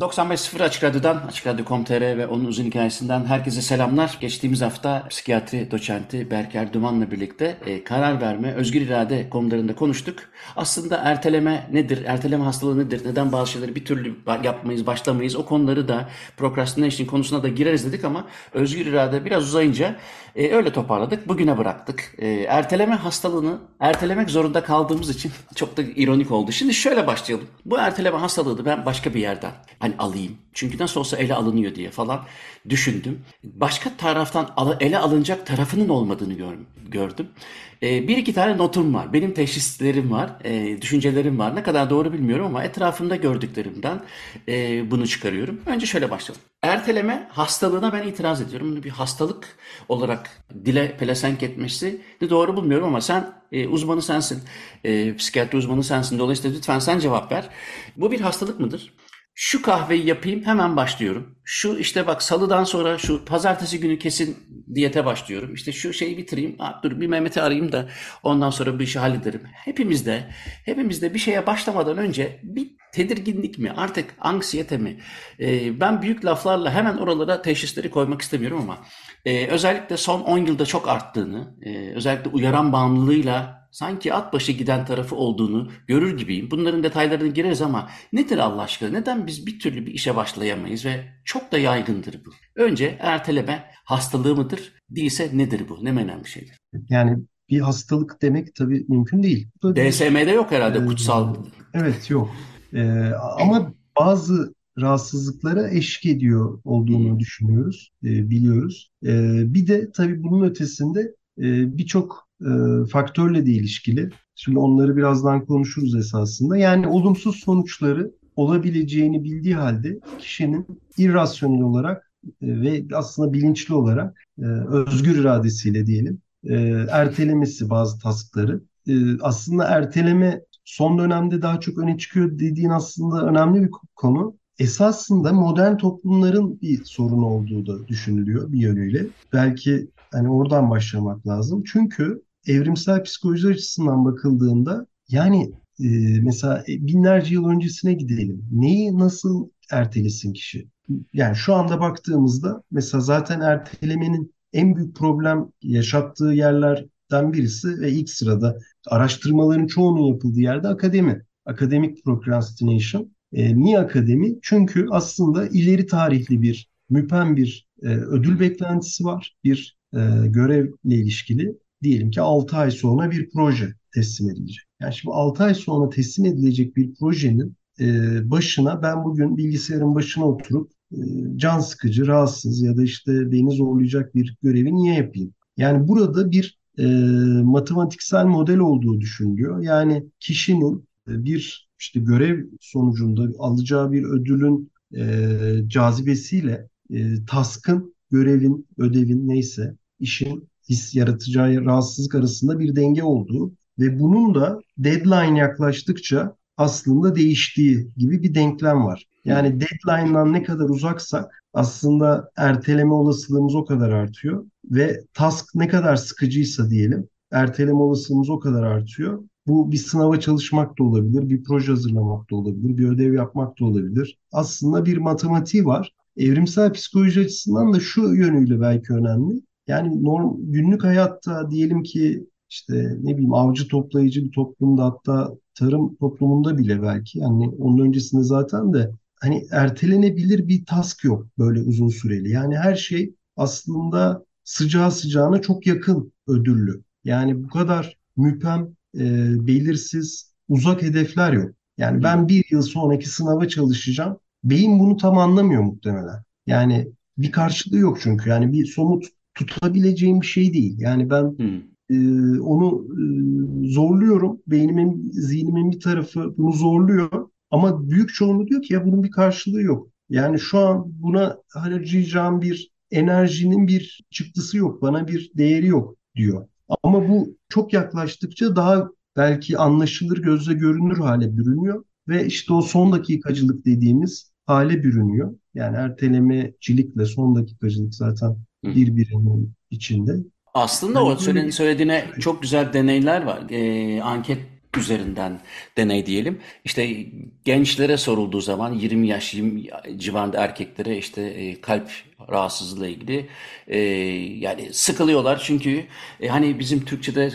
...95.0 Açık Radyo'dan, Açık Radyo.com.tr ve onun uzun hikayesinden herkese selamlar. Geçtiğimiz hafta psikiyatri doçenti Berker Duman'la birlikte e, karar verme, özgür irade konularında konuştuk. Aslında erteleme nedir, erteleme hastalığı nedir, neden bazı şeyleri bir türlü yapmayız, başlamayız o konuları da procrastination konusuna da gireriz dedik ama özgür irade biraz uzayınca e, öyle toparladık, bugüne bıraktık. E, erteleme hastalığını ertelemek zorunda kaldığımız için çok da ironik oldu. Şimdi şöyle başlayalım. Bu erteleme hastalığını ben başka bir yerden hani alayım. Çünkü nasıl olsa ele alınıyor diye falan düşündüm. Başka taraftan ele alınacak tarafının olmadığını gördüm. E, bir iki tane notum var. Benim teşhislerim var, e, düşüncelerim var. Ne kadar doğru bilmiyorum ama etrafımda gördüklerimden e, bunu çıkarıyorum. Önce şöyle başlayalım. Erteleme hastalığına ben itiraz ediyorum. Bunu bir hastalık olarak dile pelesenk etmesi doğru bulmuyorum ama sen e, uzmanı sensin. E, psikiyatri uzmanı sensin. Dolayısıyla lütfen sen cevap ver. Bu bir hastalık mıdır? Şu kahveyi yapayım hemen başlıyorum. Şu işte bak salıdan sonra şu pazartesi günü kesin diyete başlıyorum. İşte şu şeyi bitireyim. Aa, dur bir Mehmet'i arayayım da ondan sonra bu işi hallederim. Hepimizde, hepimizde bir şeye başlamadan önce bir tedirginlik mi artık anksiyete mi? Ee, ben büyük laflarla hemen oralara teşhisleri koymak istemiyorum ama e, özellikle son 10 yılda çok arttığını, e, özellikle uyaran bağımlılığıyla sanki at başı giden tarafı olduğunu görür gibiyim. Bunların detaylarına gireriz ama nedir Allah aşkına? Neden biz bir türlü bir işe başlayamayız ve çok da yaygındır bu. Önce erteleme hastalığı mıdır? Değilse nedir bu? Ne menen bir şeydir? Yani bir hastalık demek tabii mümkün değil. DSM'de yok herhalde ee, kutsal. Evet yok. Ee, ama bazı rahatsızlıklara eşlik ediyor olduğunu düşünüyoruz, e, biliyoruz. E, bir de tabii bunun ötesinde e, birçok e, faktörle de ilişkili. Şimdi onları birazdan konuşuruz esasında. Yani olumsuz sonuçları olabileceğini bildiği halde kişinin irrasyonel olarak e, ve aslında bilinçli olarak e, özgür iradesiyle diyelim e, ertelemesi bazı taskları. E, aslında erteleme son dönemde daha çok öne çıkıyor dediğin aslında önemli bir konu. Esasında modern toplumların bir sorun olduğu da düşünülüyor bir yönüyle. Belki hani oradan başlamak lazım. Çünkü evrimsel psikoloji açısından bakıldığında yani e, mesela binlerce yıl öncesine gidelim. Neyi nasıl ertelesin kişi? Yani şu anda baktığımızda mesela zaten ertelemenin en büyük problem yaşattığı yerlerden birisi ve ilk sırada araştırmaların çoğunun yapıldığı yerde akademi. Akademik procrastination. E, niye akademi? Çünkü aslında ileri tarihli bir, müpem bir e, ödül beklentisi var. Bir e, görevle ilişkili. Diyelim ki 6 ay sonra bir proje teslim edilecek. Yani şimdi 6 ay sonra teslim edilecek bir projenin e, başına ben bugün bilgisayarın başına oturup e, can sıkıcı, rahatsız ya da işte beni zorlayacak bir görevi niye yapayım? Yani burada bir e, matematiksel model olduğu düşünülüyor. Yani kişinin e, bir işte görev sonucunda alacağı bir ödülün e, cazibesiyle e, task'ın, görevin, ödevin neyse işin his yaratacağı rahatsızlık arasında bir denge olduğu ve bunun da deadline yaklaştıkça aslında değiştiği gibi bir denklem var. Yani deadline'dan ne kadar uzaksak aslında erteleme olasılığımız o kadar artıyor ve task ne kadar sıkıcıysa diyelim erteleme olasılığımız o kadar artıyor. Bu bir sınava çalışmak da olabilir, bir proje hazırlamak da olabilir, bir ödev yapmak da olabilir. Aslında bir matematiği var. Evrimsel psikoloji açısından da şu yönüyle belki önemli. Yani norm, günlük hayatta diyelim ki işte ne bileyim avcı toplayıcı bir toplumda hatta tarım toplumunda bile belki yani onun öncesinde zaten de hani ertelenebilir bir task yok böyle uzun süreli. Yani her şey aslında sıcağı sıcağına çok yakın ödüllü. Yani bu kadar müpem, e, belirsiz, uzak hedefler yok. Yani ben bir yıl sonraki sınava çalışacağım. Beyin bunu tam anlamıyor muhtemelen. Yani bir karşılığı yok çünkü. Yani bir somut tutabileceğim bir şey değil. Yani ben hmm. e, onu e, zorluyorum. Beynimin, zihnimin bir tarafı bunu zorluyor. Ama büyük çoğunluğu diyor ki ya bunun bir karşılığı yok. Yani şu an buna harcayacağım bir enerjinin bir çıktısı yok. Bana bir değeri yok diyor. Ama bu çok yaklaştıkça daha belki anlaşılır, gözle görünür hale bürünüyor. Ve işte o son dakikacılık dediğimiz hale bürünüyor. Yani ertelemecilikle son dakikacılık zaten birbirinin içinde. Aslında o senin söylediğine çok güzel deneyler var. Ee, anket üzerinden deney diyelim. İşte gençlere sorulduğu zaman 20 yaş 20 civarında erkeklere işte e, kalp rahatsızlığıyla ilgili e, yani sıkılıyorlar çünkü e, hani bizim Türkçe'de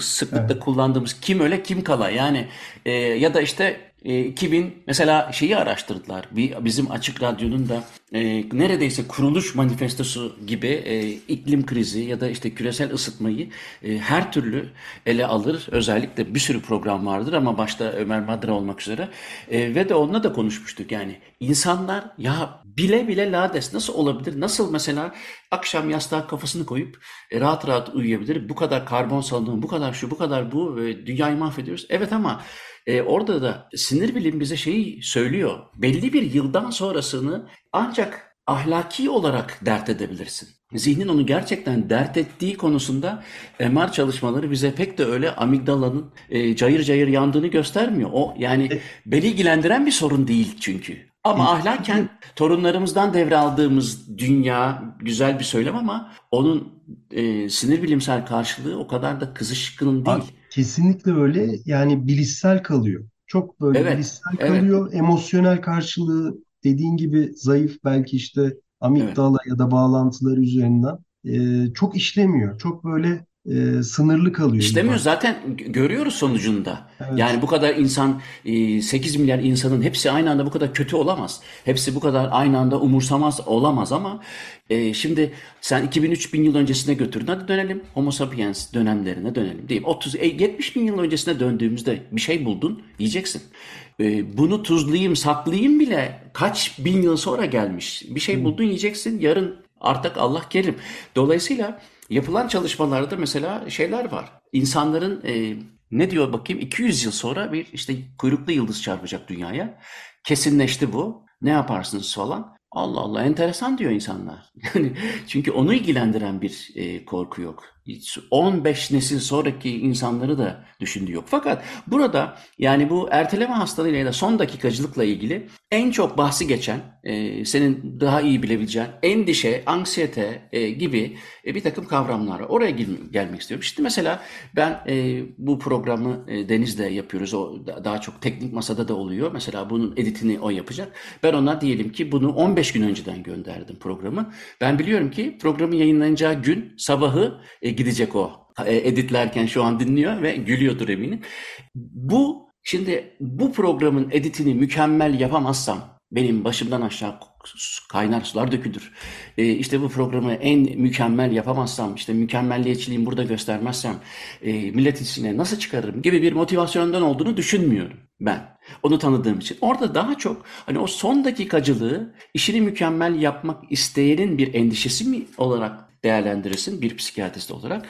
sıklıkla evet. kullandığımız kim öyle kim kala yani e, ya da işte 2000 e, mesela şeyi araştırdılar. Bizim Açık Radyo'nun da e, neredeyse kuruluş manifestosu gibi e, iklim krizi ya da işte küresel ısıtmayı e, her türlü ele alır. Özellikle bir sürü program vardır ama başta Ömer Madra olmak üzere. E, ve de onunla da konuşmuştuk yani. insanlar ya bile bile lades nasıl olabilir? Nasıl mesela akşam yastığa kafasını koyup e, rahat rahat uyuyabilir? Bu kadar karbon salınımı, bu kadar şu, bu kadar bu. E, dünyayı mahvediyoruz. Evet ama e, orada da sinir bilim bize şeyi söylüyor. Belli bir yıldan sonrasını ancak ahlaki olarak dert edebilirsin. Zihnin onu gerçekten dert ettiği konusunda MR çalışmaları bize pek de öyle amigdalanın e, cayır cayır yandığını göstermiyor. O yani e, beni ilgilendiren bir sorun değil çünkü. Ama ahlaken torunlarımızdan devraldığımız dünya güzel bir söylem ama onun e, sinir bilimsel karşılığı o kadar da kızışkın değil. Kesinlikle öyle. Yani bilişsel kalıyor. Çok böyle evet, bilişsel kalıyor. Evet. Emosyonel karşılığı dediğin gibi zayıf belki işte amigdala ya da bağlantılar üzerinden e, çok işlemiyor. Çok böyle e, sınırlı kalıyor. İşlemiyor zaten görüyoruz sonucunda. Evet. Yani bu kadar insan e, 8 milyar insanın hepsi aynı anda bu kadar kötü olamaz. Hepsi bu kadar aynı anda umursamaz olamaz ama e, şimdi sen 2003 bin yıl öncesine götürdün. Hadi dönelim Homo sapiens dönemlerine dönelim. Diyeyim 30 e, 70 bin yıl öncesine döndüğümüzde bir şey buldun diyeceksin. E, bunu tuzlayayım saklayayım bile kaç bin yıl sonra gelmiş. Bir şey buldun yiyeceksin yarın artık Allah kerim. Dolayısıyla Yapılan çalışmalarda mesela şeyler var. İnsanların e, ne diyor bakayım 200 yıl sonra bir işte kuyruklu yıldız çarpacak dünyaya. Kesinleşti bu. Ne yaparsınız falan. Allah Allah enteresan diyor insanlar. Yani çünkü onu ilgilendiren bir e, korku yok. 15 nesil sonraki insanları da düşündüğü yok. Fakat burada yani bu erteleme hastalığıyla ya da son dakikacılıkla ilgili en çok bahsi geçen, e, senin daha iyi bilebileceğin endişe, anksiyete e, gibi e, bir takım kavramlar. Oraya gel gelmek istiyorum. İşte mesela ben e, bu programı e, Deniz'le yapıyoruz. O daha çok teknik masada da oluyor. Mesela bunun editini o yapacak. Ben ona diyelim ki bunu 15 gün önceden gönderdim programı. Ben biliyorum ki programın yayınlanacağı gün sabahı e, gidecek o e, editlerken şu an dinliyor ve gülüyordur eminim. Bu şimdi bu programın editini mükemmel yapamazsam benim başımdan aşağı kaynar sular dökülür. E, işte bu programı en mükemmel yapamazsam, işte mükemmelliyetçiliğimi burada göstermezsem e, millet içine nasıl çıkarırım gibi bir motivasyondan olduğunu düşünmüyorum ben. Onu tanıdığım için. Orada daha çok hani o son dakikacılığı işini mükemmel yapmak isteyenin bir endişesi mi olarak değerlendirirsin bir psikiyatrist olarak.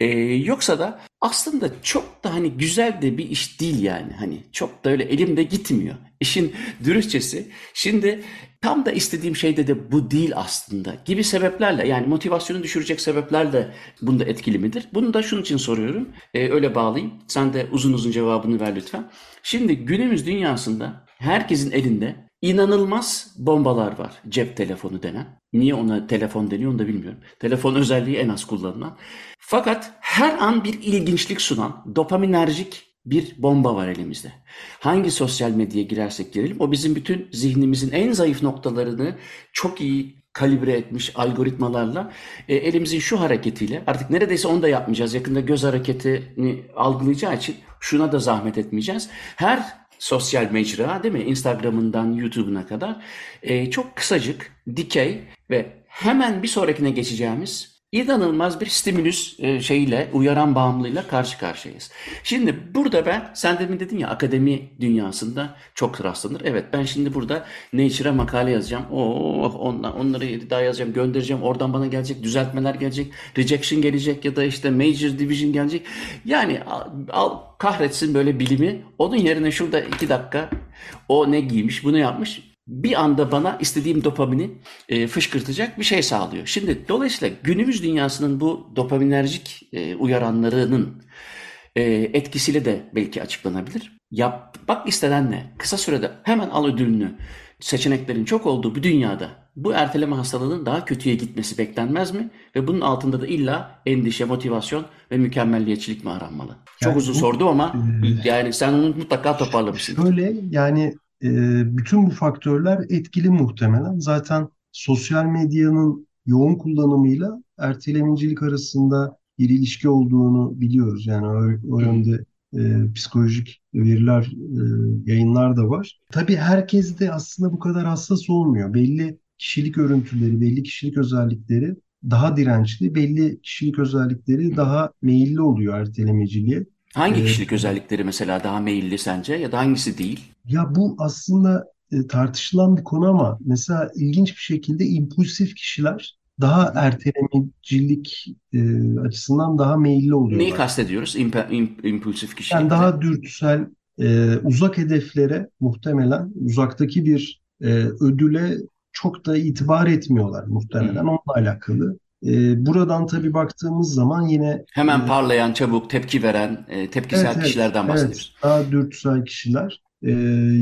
Ee, yoksa da aslında çok da hani güzel de bir iş değil yani. Hani çok da öyle elimde gitmiyor. İşin dürüstçesi. Şimdi tam da istediğim şey de de bu değil aslında gibi sebeplerle yani motivasyonu düşürecek sebeplerle bunda etkili midir? Bunu da şunun için soruyorum. Ee, öyle bağlayayım. Sen de uzun uzun cevabını ver lütfen. Şimdi günümüz dünyasında herkesin elinde inanılmaz bombalar var. Cep telefonu denen. Niye ona telefon deniyor onu da bilmiyorum. Telefon özelliği en az kullanılan. Fakat her an bir ilginçlik sunan dopaminerjik bir bomba var elimizde. Hangi sosyal medyaya girersek girelim o bizim bütün zihnimizin en zayıf noktalarını çok iyi kalibre etmiş algoritmalarla e, elimizin şu hareketiyle artık neredeyse onu da yapmayacağız. Yakında göz hareketini algılayacağı için şuna da zahmet etmeyeceğiz. Her sosyal mecra değil mi? Instagram'ından YouTube'una kadar e, çok kısacık, dikey ve hemen bir sonrakine geçeceğimiz inanılmaz bir stimülüs e, şeyiyle, uyaran bağımlılığıyla karşı karşıyayız. Şimdi burada ben, sen demin dedin ya akademi dünyasında çok rastlanır. Evet ben şimdi burada Nature'a makale yazacağım. Oh, onlar, onları daha yazacağım, göndereceğim. Oradan bana gelecek düzeltmeler gelecek. Rejection gelecek ya da işte major division gelecek. Yani al, al kahretsin böyle bilimi. Onun yerine şurada iki dakika o ne giymiş, bunu yapmış bir anda bana istediğim dopamini e, fışkırtacak bir şey sağlıyor. Şimdi dolayısıyla günümüz dünyasının bu dopaminerjik e, uyaranlarının e, etkisiyle de belki açıklanabilir. Yapmak istenen ne? Kısa sürede hemen al ödülünü seçeneklerin çok olduğu bir dünyada bu erteleme hastalığının daha kötüye gitmesi beklenmez mi? Ve bunun altında da illa endişe, motivasyon ve mükemmelliyetçilik mi aranmalı? Çok Yani uzun bu sordum ama yani sen onu mutlaka toparlamışsın. şöyle yani e, bütün bu faktörler etkili muhtemelen. Zaten sosyal medyanın yoğun kullanımıyla ertelemecilik arasında bir ilişki olduğunu biliyoruz. Yani o, yönde e, psikolojik veriler, e, yayınlar da var. Tabii herkes de aslında bu kadar hassas olmuyor. Belli kişilik örüntüleri, belli kişilik özellikleri daha dirençli, belli kişilik özellikleri daha meyilli oluyor ertelemeciliğe. Hangi E, kişilik özellikleri mesela daha meyilli sence ya da hangisi değil? Ya bu aslında e, tartışılan bir konu ama mesela ilginç bir şekilde impulsif kişiler daha ertelemecilik e, açısından daha meyilli Neyi oluyorlar. kastediyoruz? İmpe, im- impulsif Yani kişilikte. daha dürtüsel, e, uzak hedeflere muhtemelen uzaktaki bir e, ödüle çok da itibar etmiyorlar muhtemelen. Hmm. Onunla alakalı. E, buradan tabii baktığımız zaman yine Hemen e, parlayan, çabuk tepki veren, e, Evet, tepkisel evet, kişilerden evet. bahsediyoruz. Daha dürtüsel kişiler Ee,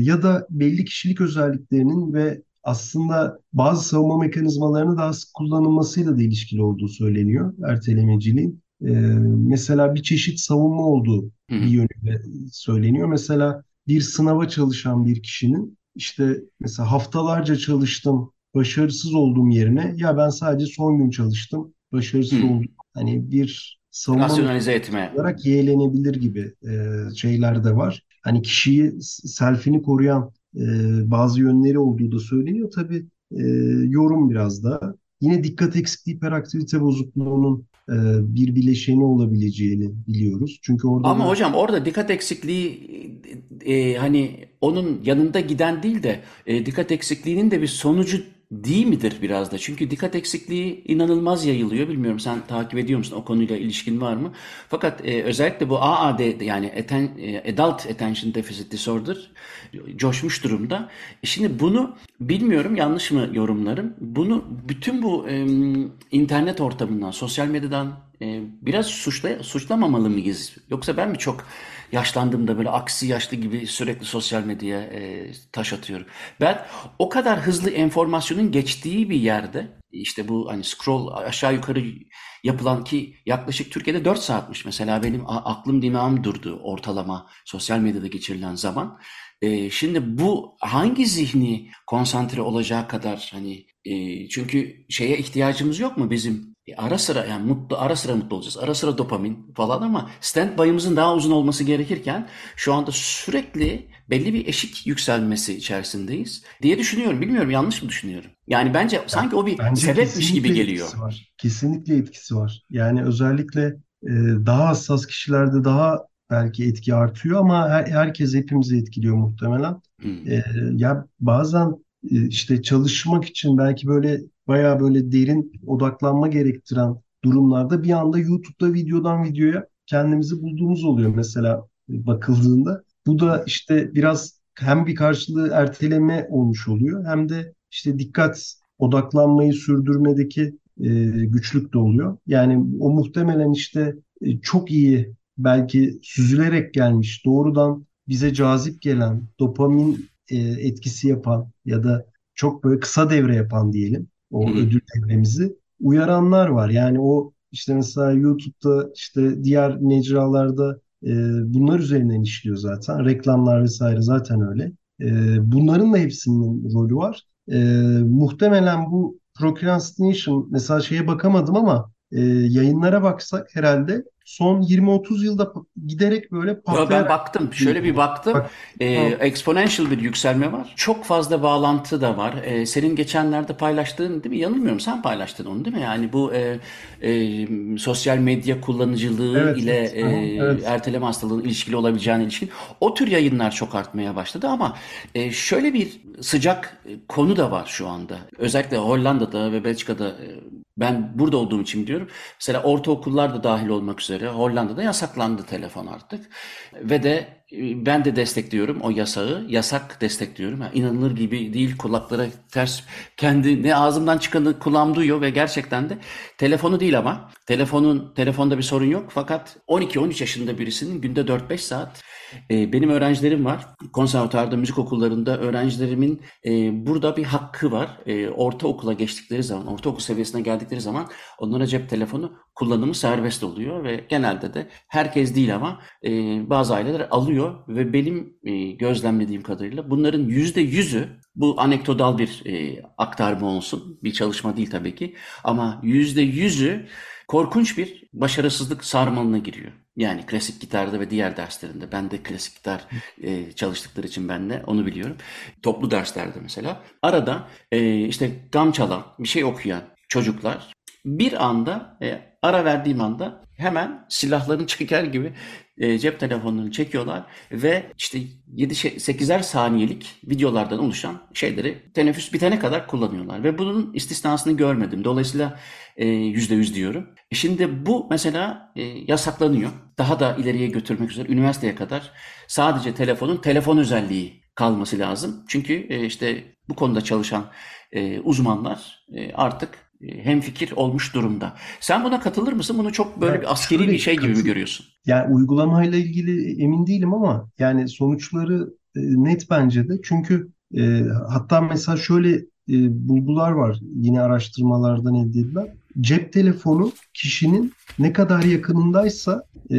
ya da belli kişilik özelliklerinin ve aslında bazı savunma mekanizmalarını daha sık kullanılmasıyla da ilişkili olduğu söyleniyor ertelemeciliğin. Ee, mesela bir çeşit savunma olduğu Hı bir yönüyle söyleniyor. Mesela bir sınava çalışan bir kişinin işte mesela haftalarca çalıştım, başarısız olduğum yerine ya ben sadece son gün çalıştım, başarısız Hı. oldum. Hani bir savunma Rasyonalize etme. olarak yeğlenebilir gibi e, şeyler de var. Hani kişiyi selfini koruyan e, bazı yönleri olduğu da söyleniyor. Tabii e, yorum biraz da. Yine dikkat eksikliği hiperaktivite bozukluğunun e, bir bileşeni olabileceğini biliyoruz. Çünkü orada Ama da hocam orada dikkat eksikliği e, hani onun yanında giden değil de e, dikkat eksikliğinin de bir sonucu değil midir biraz da? Çünkü dikkat eksikliği inanılmaz yayılıyor. Bilmiyorum sen takip ediyor musun? O konuyla ilişkin var mı? Fakat e, özellikle bu AAD yani atten, e, Adult Attention Deficit Disorder coşmuş durumda. E şimdi bunu bilmiyorum yanlış mı yorumlarım? Bunu bütün bu e, internet ortamından, sosyal medyadan e, biraz suçla, suçlamamalı mıyız? Yoksa ben mi çok yaşlandığımda böyle aksi yaşlı gibi sürekli sosyal medyaya e, taş atıyorum? Ben o kadar hızlı enformasyonun geçtiği bir yerde işte bu hani scroll aşağı yukarı yapılan ki yaklaşık Türkiye'de 4 saatmiş mesela benim aklım dimağım durdu ortalama sosyal medyada geçirilen zaman. E, şimdi bu hangi zihni konsantre olacağı kadar hani e, çünkü şeye ihtiyacımız yok mu bizim e, ara sıra yani mutlu ara sıra mutlu olacağız. Ara sıra dopamin falan ama standby'ımızın daha uzun olması gerekirken şu anda sürekli belli bir eşik yükselmesi içerisindeyiz diye düşünüyorum. Bilmiyorum yanlış mı düşünüyorum? Yani bence sanki o bir bence sebepmiş gibi geliyor. etkisi var. Kesinlikle etkisi var. Yani özellikle e, daha hassas kişilerde daha belki etki artıyor ama her, herkes hepimizi etkiliyor muhtemelen. Hmm. E, ya bazen işte çalışmak için belki böyle bayağı böyle derin odaklanma gerektiren durumlarda bir anda YouTube'da videodan videoya kendimizi bulduğumuz oluyor mesela e, bakıldığında. Bu da işte biraz hem bir karşılığı erteleme olmuş oluyor hem de işte dikkat odaklanmayı sürdürmedeki e, güçlük de oluyor. Yani o muhtemelen işte e, çok iyi belki süzülerek gelmiş doğrudan bize cazip gelen dopamin e, etkisi yapan ya da çok böyle kısa devre yapan diyelim o hı. ödül devremizi uyaranlar var. Yani o işte mesela YouTube'da işte diğer mecralarda e, bunlar üzerinden işliyor zaten. Reklamlar vesaire zaten öyle. E, bunların da hepsinin rolü var. E, muhtemelen bu procrastination mesela şeye bakamadım ama e, yayınlara baksak herhalde son 20-30 yılda giderek böyle patlayarak... Ben baktım. Şöyle bir baktım. Bak, e, exponential bir yükselme var. Çok fazla bağlantı da var. E, senin geçenlerde paylaştığın değil mi? Yanılmıyorum. Sen paylaştın onu değil mi? Yani bu e, e, sosyal medya kullanıcılığı evet, ile evet, e, evet. erteleme hastalığının ilişkili olabileceğine ilişkin o tür yayınlar çok artmaya başladı ama e, şöyle bir sıcak konu da var şu anda. Özellikle Hollanda'da ve Belçika'da e, ben burada olduğum için diyorum. Mesela ortaokullar da dahil olmak üzere Hollanda'da yasaklandı telefon artık. Ve de ben de destekliyorum o yasağı. Yasak destekliyorum. Yani inanılır gibi değil kulaklara ters kendi ne ağzımdan çıkanı kulağım duyuyor ve gerçekten de telefonu değil ama telefonun telefonda bir sorun yok fakat 12-13 yaşında birisinin günde 4-5 saat e, benim öğrencilerim var. Konservatuarda, müzik okullarında öğrencilerimin e, burada bir hakkı var. E, ortaokula geçtikleri zaman, ortaokul seviyesine geldikleri zaman onlara cep telefonu kullanımı serbest oluyor ve genelde de herkes değil ama e, bazı aileler alıyor ve benim e, gözlemlediğim kadarıyla bunların yüzde yüzü bu anekdotal bir e, aktarma olsun. Bir çalışma değil tabii ki ama yüzde yüzü korkunç bir başarısızlık sarmalına giriyor. Yani klasik gitarda ve diğer derslerinde. Ben de klasik gitar e, çalıştıkları için ben de onu biliyorum. Toplu derslerde mesela. Arada e, işte gam çalan, bir şey okuyan çocuklar bir anda e, ara verdiğim anda hemen silahlarını çeker gibi e, cep telefonlarını çekiyorlar ve işte 7-8'er saniyelik videolardan oluşan şeyleri teneffüs bitene kadar kullanıyorlar. Ve bunun istisnasını görmedim. Dolayısıyla e, %100 diyorum. E şimdi bu mesela e, yasaklanıyor. Daha da ileriye götürmek üzere üniversiteye kadar sadece telefonun telefon özelliği kalması lazım. Çünkü e, işte bu konuda çalışan e, uzmanlar e, artık e, hem fikir olmuş durumda. Sen buna katılır mısın? Bunu çok böyle yani bir askeri bir şey gibi mi görüyorsun? Yani uygulamayla ilgili emin değilim ama yani sonuçları e, net bence de. Çünkü e, hatta mesela şöyle e, bulgular var yine araştırmalardan elde edilen. Cep telefonu kişinin ne kadar yakınındaysa e,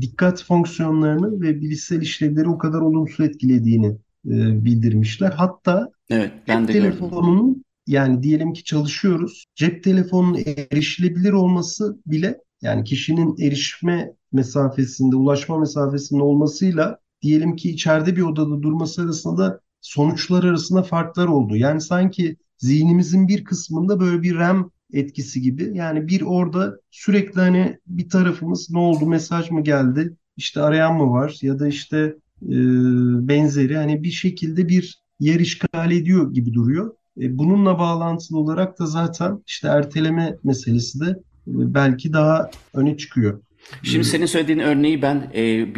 dikkat fonksiyonlarını ve bilişsel işlevleri o kadar olumsuz etkilediğini e, bildirmişler. Hatta evet, ben cep de telefonunun yani diyelim ki çalışıyoruz. Cep telefonunun erişilebilir olması bile yani kişinin erişme mesafesinde, ulaşma mesafesinde olmasıyla diyelim ki içeride bir odada durması arasında sonuçlar arasında farklar oldu. Yani sanki zihnimizin bir kısmında böyle bir RAM etkisi gibi. Yani bir orada sürekli hani bir tarafımız ne oldu mesaj mı geldi işte arayan mı var ya da işte e, benzeri hani bir şekilde bir yer işgal ediyor gibi duruyor. E, bununla bağlantılı olarak da zaten işte erteleme meselesi de e, belki daha öne çıkıyor. Şimdi senin söylediğin örneği ben e,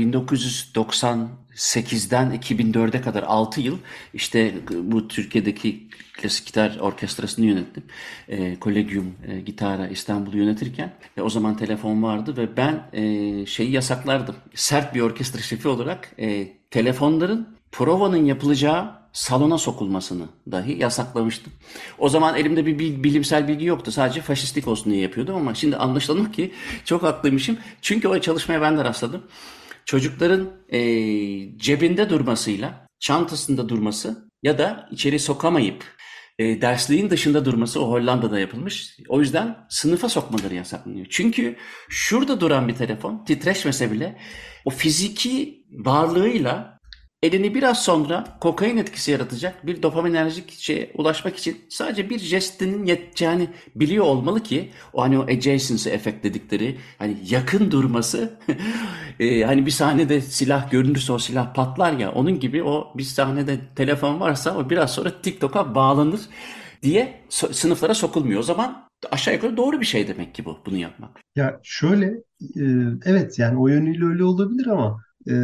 1998'den 2004'e kadar 6 yıl işte bu Türkiye'deki klasik gitar orkestrasını yönettim. E, Kolegium e, Gitara İstanbul'u yönetirken e, o zaman telefon vardı ve ben e, şeyi yasaklardım. Sert bir orkestra şefi olarak e, telefonların provanın yapılacağı salona sokulmasını dahi yasaklamıştım. O zaman elimde bir bilimsel bilgi yoktu. Sadece faşistlik olsun diye yapıyordum ama şimdi anlaşıldı ki çok haklıymışım. Çünkü o çalışmaya ben de rastladım. Çocukların e, cebinde durmasıyla, çantasında durması ya da içeri sokamayıp e, dersliğin dışında durması o Hollanda'da yapılmış. O yüzden sınıfa sokmaları yasaklanıyor. Çünkü şurada duran bir telefon titreşmese bile o fiziki varlığıyla elini biraz sonra kokain etkisi yaratacak bir dopaminerjik şeye ulaşmak için sadece bir jestinin yeteceğini biliyor olmalı ki o hani o adjacency efekt dedikleri hani yakın durması e, hani bir sahnede silah görünürse o silah patlar ya onun gibi o bir sahnede telefon varsa o biraz sonra TikTok'a bağlanır diye sınıflara sokulmuyor. O zaman aşağı yukarı doğru bir şey demek ki bu bunu yapmak. Ya şöyle e, evet yani o yönüyle öyle olabilir ama e,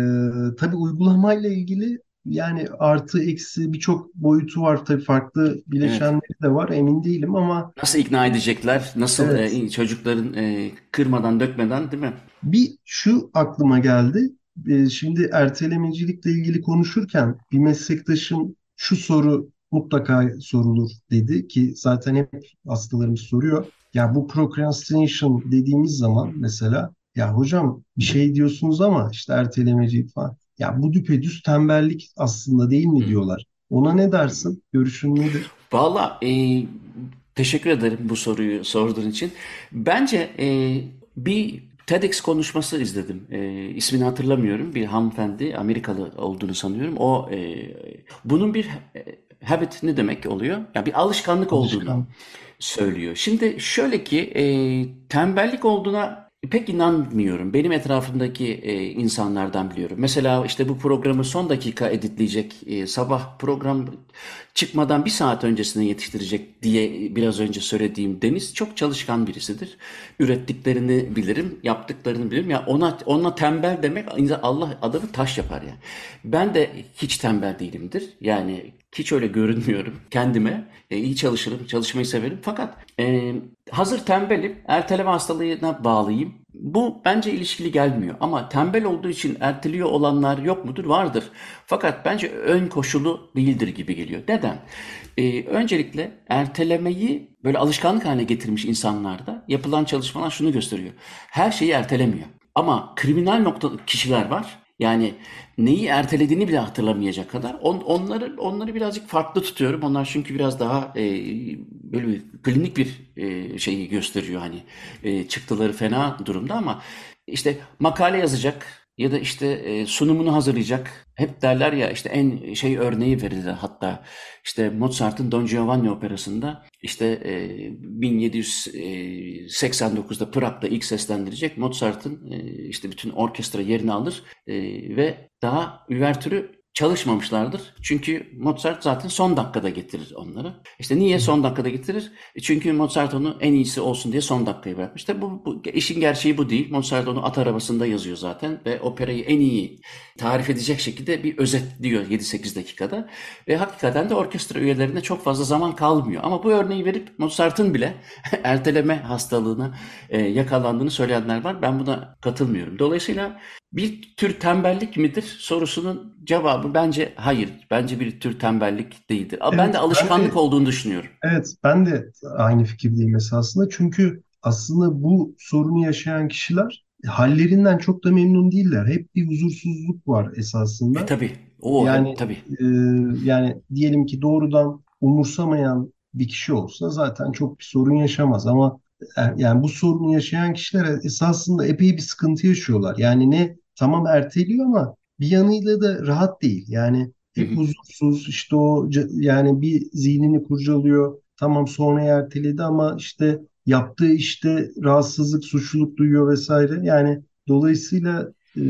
tabii uygulamayla ilgili yani artı eksi birçok boyutu var tabii farklı bileşenleri evet. de var emin değilim ama nasıl ikna edecekler nasıl evet. e, çocukların e, kırmadan dökmeden değil mi? Bir şu aklıma geldi e, şimdi ertelemecilikle ilgili konuşurken bir meslektaşım şu soru mutlaka sorulur dedi ki zaten hep hastalarımız soruyor. Ya bu procrastination dediğimiz zaman mesela ya hocam bir şey diyorsunuz ama işte ertelemeci falan. Ya bu düpedüz tembellik aslında değil mi diyorlar. Ona ne dersin? Görüşün nedir? Valla e, teşekkür ederim bu soruyu sorduğun için. Bence e, bir TEDx konuşması izledim. E, ismini hatırlamıyorum. Bir hanımefendi Amerikalı olduğunu sanıyorum. O e, bunun bir e, habit ne demek oluyor? Yani bir alışkanlık Alışkan. olduğunu söylüyor. Şimdi şöyle ki e, tembellik olduğuna pek inanmıyorum. Benim etrafımdaki e, insanlardan biliyorum. Mesela işte bu programı son dakika editleyecek, e, sabah program çıkmadan bir saat öncesine yetiştirecek diye biraz önce söylediğim Deniz çok çalışkan birisidir. Ürettiklerini bilirim, yaptıklarını bilirim. Ya ona ona tembel demek Allah adamı taş yapar yani. Ben de hiç tembel değilimdir. Yani hiç öyle görünmüyorum kendime. E, iyi çalışırım, çalışmayı severim. Fakat e, hazır tembelim, erteleme hastalığına bağlıyım. Bu bence ilişkili gelmiyor. Ama tembel olduğu için erteliyor olanlar yok mudur? Vardır. Fakat bence ön koşulu değildir gibi geliyor. Neden? Ee, öncelikle ertelemeyi böyle alışkanlık haline getirmiş insanlarda yapılan çalışmalar şunu gösteriyor. Her şeyi ertelemiyor. Ama kriminal nokta kişiler var. Yani neyi ertelediğini bile hatırlamayacak kadar. On, onları onları birazcık farklı tutuyorum. Onlar çünkü biraz daha e, böyle bir klinik bir e, şeyi gösteriyor hani e, çıktıları fena durumda ama işte makale yazacak ya da işte e, sunumunu hazırlayacak. Hep derler ya işte en şey örneği verilir hatta işte Mozart'ın Don Giovanni operasında işte e, 1789'da Prag'da ilk seslendirecek Mozart'ın e, işte bütün orkestra yerini alır e, ve daha üvertürü çalışmamışlardır. Çünkü Mozart zaten son dakikada getirir onları. İşte niye son dakikada getirir? E çünkü Mozart onu en iyisi olsun diye son dakikaya bırakmış. Tabi bu, bu işin gerçeği bu değil. Mozart onu at arabasında yazıyor zaten ve operayı en iyi tarif edecek şekilde bir özet diyor 7-8 dakikada. Ve hakikaten de orkestra üyelerine çok fazla zaman kalmıyor. Ama bu örneği verip Mozart'ın bile erteleme hastalığına e, yakalandığını söyleyenler var. Ben buna katılmıyorum. Dolayısıyla bir tür tembellik midir sorusunun cevabı bence hayır. Bence bir tür tembellik değildir. Ama ben Evet, de ben alışkanlık de olduğunu düşünüyorum. evet ben de aynı fikirdeyim esasında. Çünkü aslında bu sorunu yaşayan kişiler hallerinden çok da memnun değiller. Hep bir huzursuzluk var E esasında. tabii. O hep Yani tabii. e, yani diyelim ki doğrudan umursamayan bir kişi olsa zaten çok bir sorun yaşamaz ama e, yani bu sorunu yaşayan kişiler esasında epey bir sıkıntı yaşıyorlar. Yani ne tamam erteliyor ama bir yanıyla da rahat değil. Yani hep huzursuz işte o yani bir zihnini kurcalıyor. Tamam sonra erteledi ama işte yaptığı işte rahatsızlık, suçluluk duyuyor vesaire. Yani dolayısıyla e,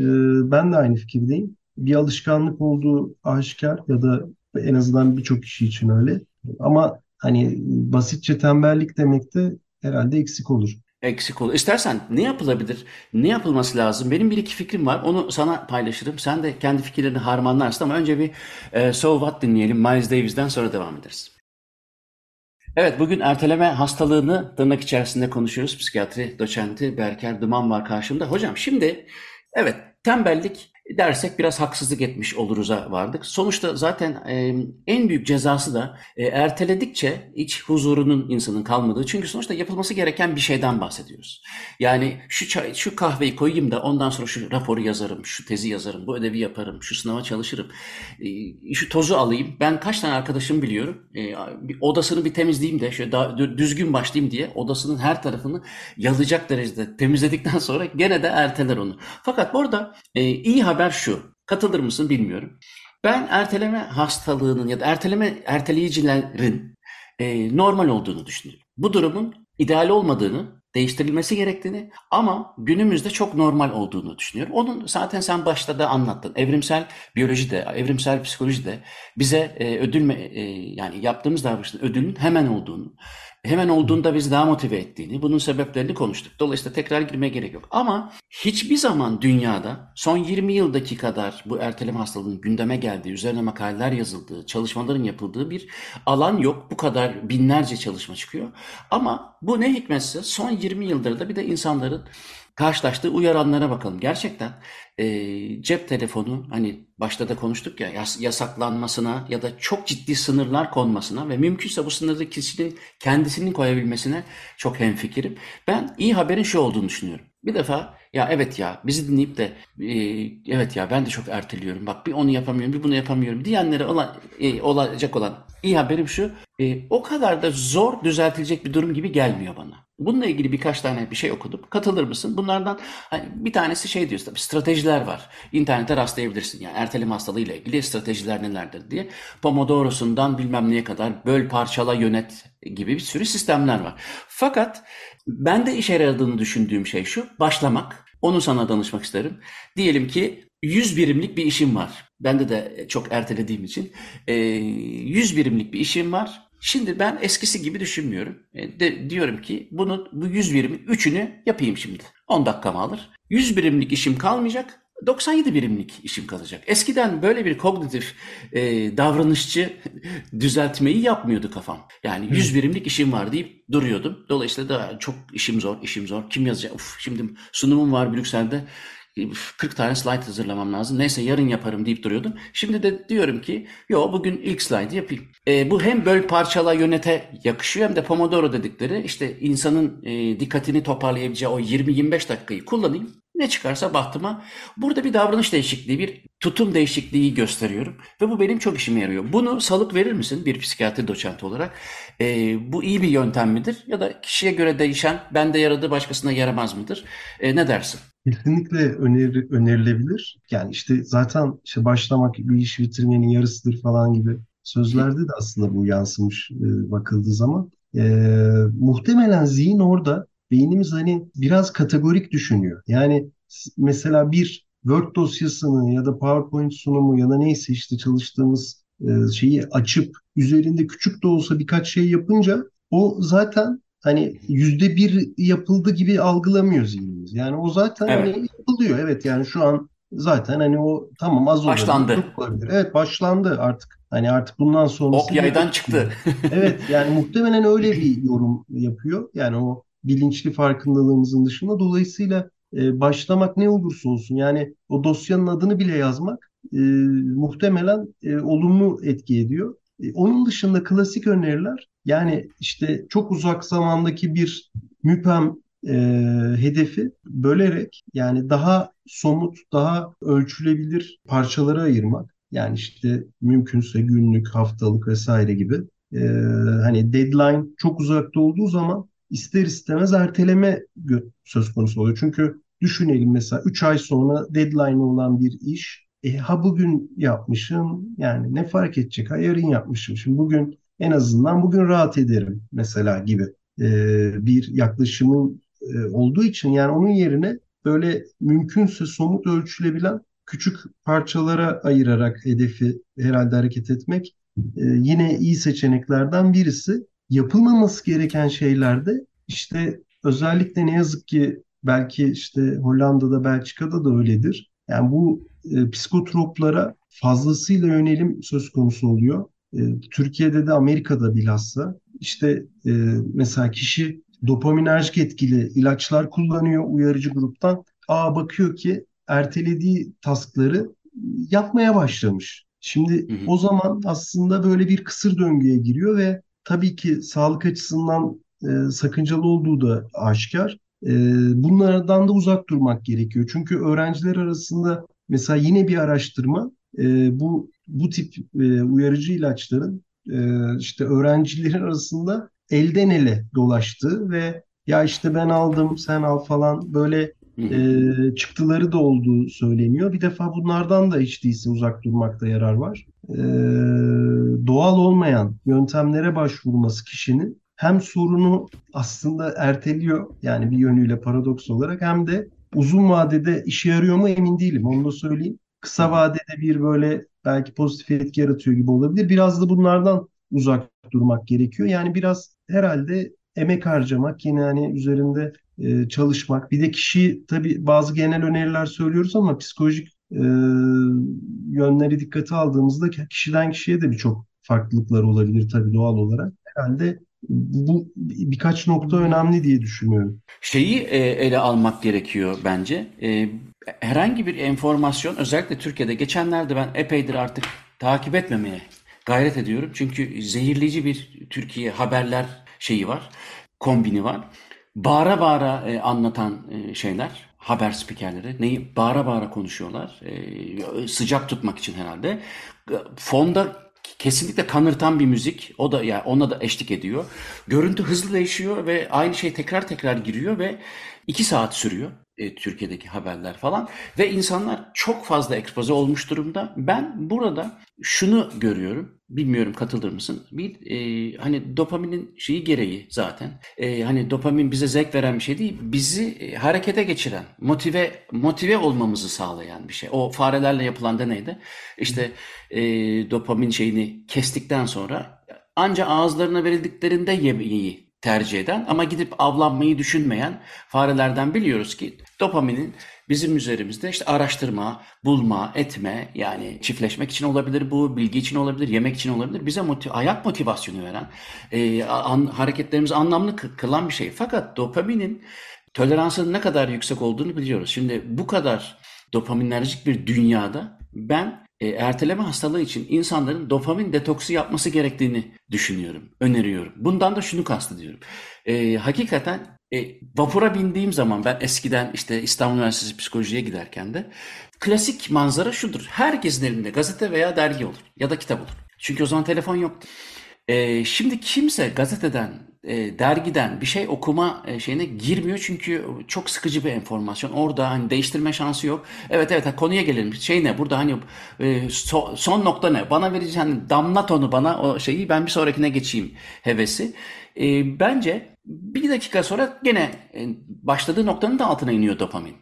ben de aynı fikirdeyim bir alışkanlık olduğu aşikar ya da en azından birçok kişi için öyle. Ama hani basitçe tembellik demek de herhalde eksik olur. Eksik olur. İstersen ne yapılabilir? Ne yapılması lazım? Benim bir iki fikrim var. Onu sana paylaşırım. Sen de kendi fikirlerini harmanlarsın ama önce bir e, So What dinleyelim. Miles Davis'den sonra devam ederiz. Evet, bugün erteleme hastalığını tırnak içerisinde konuşuyoruz. Psikiyatri doçenti Berker Duman var karşımda. Hocam şimdi evet tembellik dersek biraz haksızlık etmiş oluruz'a vardık. Sonuçta zaten en büyük cezası da erteledikçe iç huzurunun insanın kalmadığı. Çünkü sonuçta yapılması gereken bir şeyden bahsediyoruz. Yani şu çay, şu kahveyi koyayım da ondan sonra şu raporu yazarım, şu tezi yazarım, bu ödevi yaparım, şu sınava çalışırım, şu tozu alayım. Ben kaç tane arkadaşım biliyorum. Bir odasını bir temizleyeyim de şöyle daha dü- düzgün başlayayım diye odasının her tarafını yalayacak derecede temizledikten sonra gene de erteler onu. Fakat burada iyi haber şu. Katılır mısın bilmiyorum. Ben erteleme hastalığının ya da erteleme erteleyicilerin e, normal olduğunu düşünüyorum. Bu durumun ideal olmadığını, değiştirilmesi gerektiğini ama günümüzde çok normal olduğunu düşünüyorum. Onun zaten sen başta da anlattın. Evrimsel biyoloji de, evrimsel psikoloji de bize e, ödül e, yani yaptığımız davranışın ödülün hemen olduğunu, hemen olduğunda bizi daha motive ettiğini, bunun sebeplerini konuştuk. Dolayısıyla tekrar girmeye gerek yok. Ama hiçbir zaman dünyada son 20 yıldaki kadar bu erteleme hastalığının gündeme geldiği, üzerine makaleler yazıldığı, çalışmaların yapıldığı bir alan yok. Bu kadar binlerce çalışma çıkıyor. Ama bu ne hikmetse son 20 yıldır da bir de insanların karşılaştığı uyaranlara bakalım. Gerçekten e, cep telefonu hani başta da konuştuk ya yas- yasaklanmasına ya da çok ciddi sınırlar konmasına ve mümkünse bu sınırı kişinin kendisinin koyabilmesine çok hemfikirim. Ben iyi haberin şu olduğunu düşünüyorum. Bir defa ya evet ya bizi dinleyip de e, evet ya ben de çok erteliyorum. Bak bir onu yapamıyorum, bir bunu yapamıyorum diyenlere olan, e, olacak olan iyi haberim şu. e, o kadar da zor düzeltilecek bir durum gibi gelmiyor bana. Bununla ilgili birkaç tane bir şey okudum. Katılır mısın? Bunlardan hani bir tanesi şey diyor tabii stratejiler var. İnternette rastlayabilirsin. Yani erteleme hastalığıyla ilgili stratejiler nelerdir diye. Pomodoro'sundan bilmem neye kadar böl, parçala, yönet gibi bir sürü sistemler var. Fakat ben de işe yaradığını düşündüğüm şey şu. Başlamak. Onu sana danışmak isterim. Diyelim ki 100 birimlik bir işim var. Bende de çok ertelediğim için. 100 birimlik bir işim var. Şimdi ben eskisi gibi düşünmüyorum. E, de, diyorum ki bunu bu 100 birimin 3'ünü yapayım şimdi. 10 dakikamı alır. 100 birimlik işim kalmayacak. 97 birimlik işim kalacak. Eskiden böyle bir kognitif e, davranışçı düzeltmeyi yapmıyordu kafam. Yani 100 birimlik işim var deyip duruyordum. Dolayısıyla da çok işim zor, işim zor. Kim yazacak? Uf, şimdi sunumum var Brüksel'de. 40 tane slide hazırlamam lazım. Neyse yarın yaparım deyip duruyordum. Şimdi de diyorum ki yo bugün ilk slide yapayım. E, bu hem böl parçala yönete yakışıyor hem de Pomodoro dedikleri işte insanın e, dikkatini toparlayabileceği o 20-25 dakikayı kullanayım. Ne çıkarsa bahtıma. Burada bir davranış değişikliği, bir tutum değişikliği gösteriyorum. Ve bu benim çok işime yarıyor. Bunu salık verir misin bir psikiyatri doçenti olarak? E, bu iyi bir yöntem midir? Ya da kişiye göre değişen, bende yaradı başkasına yaramaz mıdır? E, ne dersin? Kesinlikle öneri, önerilebilir. Yani işte zaten işte başlamak bir iş bitirmenin yarısıdır falan gibi sözlerde de aslında bu yansımış e, bakıldığı zaman. E, muhtemelen zihin orada beynimiz hani biraz kategorik düşünüyor. Yani mesela bir Word dosyasını ya da PowerPoint sunumu ya da neyse işte çalıştığımız e, şeyi açıp üzerinde küçük de olsa birkaç şey yapınca o zaten hani yüzde bir yapıldı gibi algılamıyor zihnimiz. Yani o zaten Evet. hani yapılıyor. Evet yani şu an zaten hani o tamam az olabilir, Başlandı. olabilir. Evet başlandı artık. Hani artık bundan sonrası Ok yaydan çıktı. Evet yani muhtemelen öyle bir yorum yapıyor. Yani o bilinçli farkındalığımızın dışında. Dolayısıyla e, başlamak ne olursa olsun yani o dosyanın adını bile yazmak e, muhtemelen e, olumlu etki ediyor. E, onun dışında klasik öneriler yani işte çok uzak zamandaki bir müpem e, hedefi bölerek yani daha somut, daha ölçülebilir parçalara ayırmak. Yani işte mümkünse günlük, haftalık vesaire gibi. E, hani deadline çok uzakta olduğu zaman ister istemez erteleme söz konusu oluyor. Çünkü düşünelim mesela 3 ay sonra deadline olan bir iş. E, ha bugün yapmışım yani ne fark edecek ha yarın yapmışım. Şimdi bugün en azından bugün rahat ederim mesela gibi e, bir yaklaşımın e, olduğu için yani onun yerine böyle mümkünse somut ölçülebilen küçük parçalara ayırarak hedefi herhalde hareket etmek e, yine iyi seçeneklerden birisi. Yapılmaması gereken şeylerde işte özellikle ne yazık ki belki işte Hollanda'da, Belçika'da da öyledir. Yani bu e, psikotroplara fazlasıyla yönelim söz konusu oluyor. E, Türkiye'de de Amerika'da bilhassa işte e, mesela kişi dopaminerjik etkili ilaçlar kullanıyor uyarıcı gruptan. Aa bakıyor ki ertelediği taskları yapmaya başlamış. Şimdi Hı hı. o zaman aslında böyle bir kısır döngüye giriyor ve tabii ki sağlık açısından e, sakıncalı olduğu da aşikar. E, bunlardan da uzak durmak gerekiyor. Çünkü öğrenciler arasında mesela yine bir araştırma e, bu bu tip e, uyarıcı ilaçların e, işte öğrencilerin arasında elden ele dolaştığı ve ya işte ben aldım sen al falan böyle. E, çıktıları da olduğu söyleniyor. Bir defa bunlardan da hiç değilse uzak durmakta yarar var. E, doğal olmayan yöntemlere başvurması kişinin hem sorunu aslında erteliyor yani bir yönüyle paradoks olarak hem de uzun vadede işe yarıyor mu emin değilim onu da söyleyeyim. Kısa vadede bir böyle belki pozitif etki yaratıyor gibi olabilir. Biraz da bunlardan uzak durmak gerekiyor. Yani biraz herhalde emek harcamak yine hani üzerinde e, çalışmak. Bir de kişi tabii bazı genel öneriler söylüyoruz ama psikolojik e, yönleri dikkate aldığımızda kişiden kişiye de birçok farklılıklar olabilir tabii doğal olarak. Herhalde bu birkaç nokta önemli diye düşünüyorum. Şeyi e, ele almak gerekiyor bence. E, herhangi bir enformasyon özellikle Türkiye'de geçenlerde ben epeydir artık takip etmemeye gayret ediyorum. Çünkü zehirleyici bir Türkiye haberler şeyi var, kombini var. Bağıra bağıra e, anlatan e, şeyler, haber spikerleri neyi bağıra bağıra konuşuyorlar. E, sıcak tutmak için herhalde. Fonda kesinlikle kanırtan bir müzik. O da yani ona da eşlik ediyor. Görüntü hızlı değişiyor ve aynı şey tekrar tekrar giriyor ve iki saat sürüyor e, Türkiye'deki haberler falan ve insanlar çok fazla ekspoze olmuş durumda. Ben burada şunu görüyorum. Bilmiyorum katılır mısın? Bir e, hani dopaminin şeyi gereği zaten. E, hani dopamin bize zevk veren bir şey değil. Bizi e, harekete geçiren, motive motive olmamızı sağlayan bir şey. O farelerle yapılan deneyde işte e, dopamin şeyini kestikten sonra anca ağızlarına verildiklerinde yemeği tercih eden ama gidip avlanmayı düşünmeyen farelerden biliyoruz ki dopaminin bizim üzerimizde işte araştırma, bulma, etme yani çiftleşmek için olabilir bu, bilgi için olabilir, yemek için olabilir. Bize motiv hayat motivasyonu veren, e, an, hareketlerimizi anlamlı kılan bir şey. Fakat dopaminin toleransının ne kadar yüksek olduğunu biliyoruz. Şimdi bu kadar dopaminerjik bir dünyada ben e, erteleme hastalığı için insanların dopamin detoksu yapması gerektiğini düşünüyorum, öneriyorum. Bundan da şunu kastediyorum. E, hakikaten e, vapura bindiğim zaman ben eskiden işte İstanbul Üniversitesi psikolojiye giderken de klasik manzara şudur. Herkesin elinde gazete veya dergi olur ya da kitap olur. Çünkü o zaman telefon yoktu. E, şimdi kimse gazeteden, e, dergiden bir şey okuma e, şeyine girmiyor çünkü çok sıkıcı bir enformasyon. Orada hani değiştirme şansı yok. Evet evet konuya gelelim. Şey ne burada hani e, so, son nokta ne? Bana vereceğin hani damlat onu bana o şeyi ben bir sonrakine geçeyim hevesi. E, bence bir dakika sonra gene e, başladığı noktanın da altına iniyor dopamin.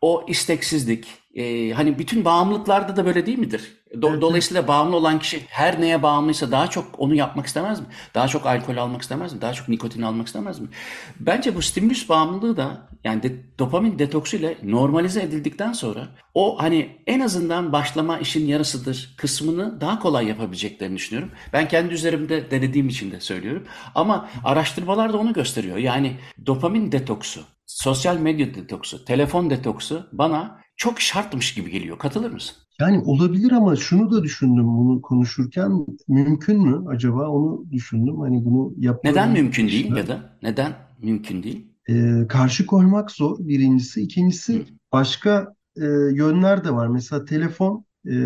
O isteksizlik, e, hani bütün bağımlılıklarda da böyle değil midir? Do- evet. Dolayısıyla bağımlı olan kişi her neye bağımlıysa daha çok onu yapmak istemez mi? Daha çok alkol almak istemez mi? Daha çok nikotin almak istemez mi? Bence bu stimülüs bağımlılığı da yani de, dopamin detoksu ile normalize edildikten sonra o hani en azından başlama işin yarısıdır kısmını daha kolay yapabileceklerini düşünüyorum. Ben kendi üzerimde denediğim için de söylüyorum. Ama araştırmalar da onu gösteriyor. Yani dopamin detoksu, sosyal medya detoksu, telefon detoksu bana çok şartmış gibi geliyor. Katılır mısın? Yani olabilir ama şunu da düşündüm bunu konuşurken mümkün mü acaba onu düşündüm. Hani bunu yapmak Neden mümkün değil ya da neden mümkün değil? Ee, karşı koymak zor birincisi. İkincisi Hı. başka e, yönler de var. Mesela telefon e,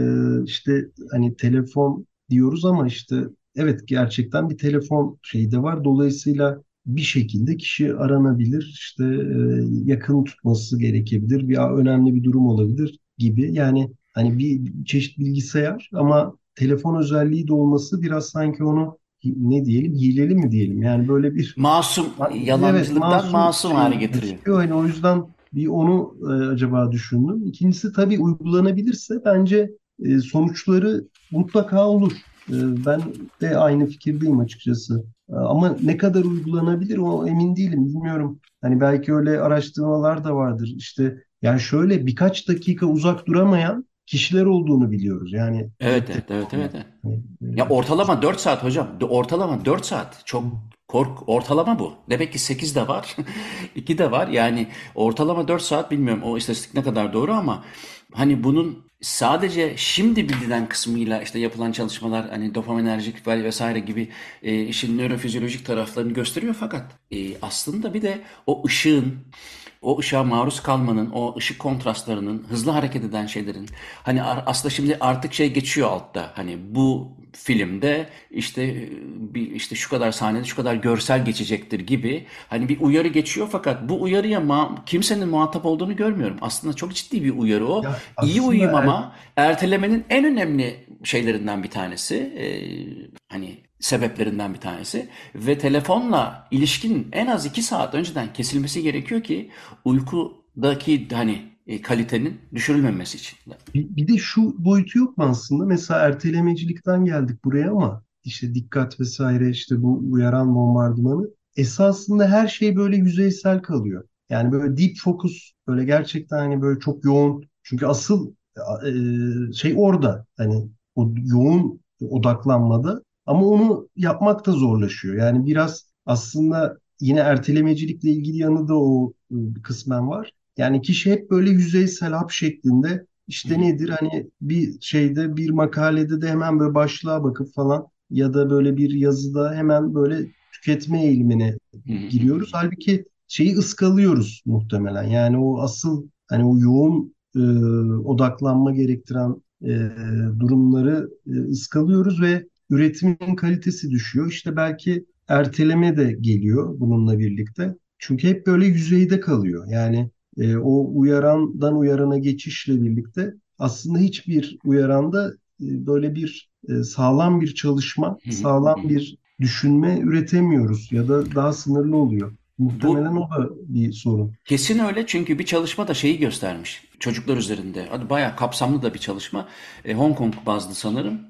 işte hani telefon diyoruz ama işte evet gerçekten bir telefon şeyi de var. Dolayısıyla bir şekilde kişi aranabilir, işte e, yakın tutması gerekebilir, bir önemli bir durum olabilir gibi. Yani hani bir çeşit bilgisayar ama telefon özelliği de olması biraz sanki onu ne diyelim hileli mi diyelim yani böyle bir masum yalancılıktan evet, masum, masum hale getiriyor. Yani o yüzden bir onu e, acaba düşündüm. İkincisi tabii uygulanabilirse bence e, sonuçları mutlaka olur. E, ben de aynı fikirdeyim açıkçası. E, ama ne kadar uygulanabilir o emin değilim. Bilmiyorum. Hani belki öyle araştırmalar da vardır. İşte yani şöyle birkaç dakika uzak duramayan kişiler olduğunu biliyoruz. Yani Evet evet evet evet. evet. Ya ortalama 4 saat hocam. Ortalama 4 saat. Çok kork ortalama bu. Demek ki 8 de var. 2 de var. Yani ortalama 4 saat bilmiyorum o istatistik ne kadar doğru ama hani bunun sadece şimdi bilinen kısmıyla işte yapılan çalışmalar hani dopaminerjik vesaire gibi e, işin nörofizyolojik taraflarını gösteriyor fakat e, aslında bir de o ışığın o ışığa maruz kalmanın, o ışık kontrastlarının, hızlı hareket eden şeylerin hani aslında şimdi artık şey geçiyor altta. Hani bu filmde işte bir işte şu kadar sahnede şu kadar görsel geçecektir gibi hani bir uyarı geçiyor fakat bu uyarıya ma- kimsenin muhatap olduğunu görmüyorum. Aslında çok ciddi bir uyarı o. Ya İyi uyum er- ama ertelemenin en önemli şeylerinden bir tanesi. Ee, hani sebeplerinden bir tanesi ve telefonla ilişkinin en az iki saat önceden kesilmesi gerekiyor ki uykudaki hani e, kalitenin düşürülmemesi için. Bir, de şu boyutu yok mu aslında? Mesela ertelemecilikten geldik buraya ama işte dikkat vesaire işte bu uyaran bombardımanı esasında her şey böyle yüzeysel kalıyor. Yani böyle deep focus böyle gerçekten hani böyle çok yoğun çünkü asıl e, şey orada hani o yoğun odaklanmada ama onu yapmak da zorlaşıyor. Yani biraz aslında yine ertelemecilikle ilgili yanı da o e, kısmen var. Yani kişi hep böyle yüzeysel hap şeklinde işte Hı. nedir hani bir şeyde bir makalede de hemen böyle başlığa bakıp falan ya da böyle bir yazıda hemen böyle tüketme eğilimine giriyoruz. Halbuki şeyi ıskalıyoruz muhtemelen. Yani o asıl hani o yoğun e, odaklanma gerektiren e, durumları e, ıskalıyoruz ve üretimin kalitesi düşüyor. İşte belki erteleme de geliyor bununla birlikte. Çünkü hep böyle yüzeyde kalıyor. Yani e, o uyarandan uyarana geçişle birlikte aslında hiçbir uyaranda e, böyle bir e, sağlam bir çalışma, sağlam bir düşünme üretemiyoruz ya da daha sınırlı oluyor. Muhtemelen Bu, o da bir sorun. Kesin öyle çünkü bir çalışma da şeyi göstermiş. Çocuklar üzerinde. Hadi bayağı kapsamlı da bir çalışma. E, Hong Kong bazlı sanırım.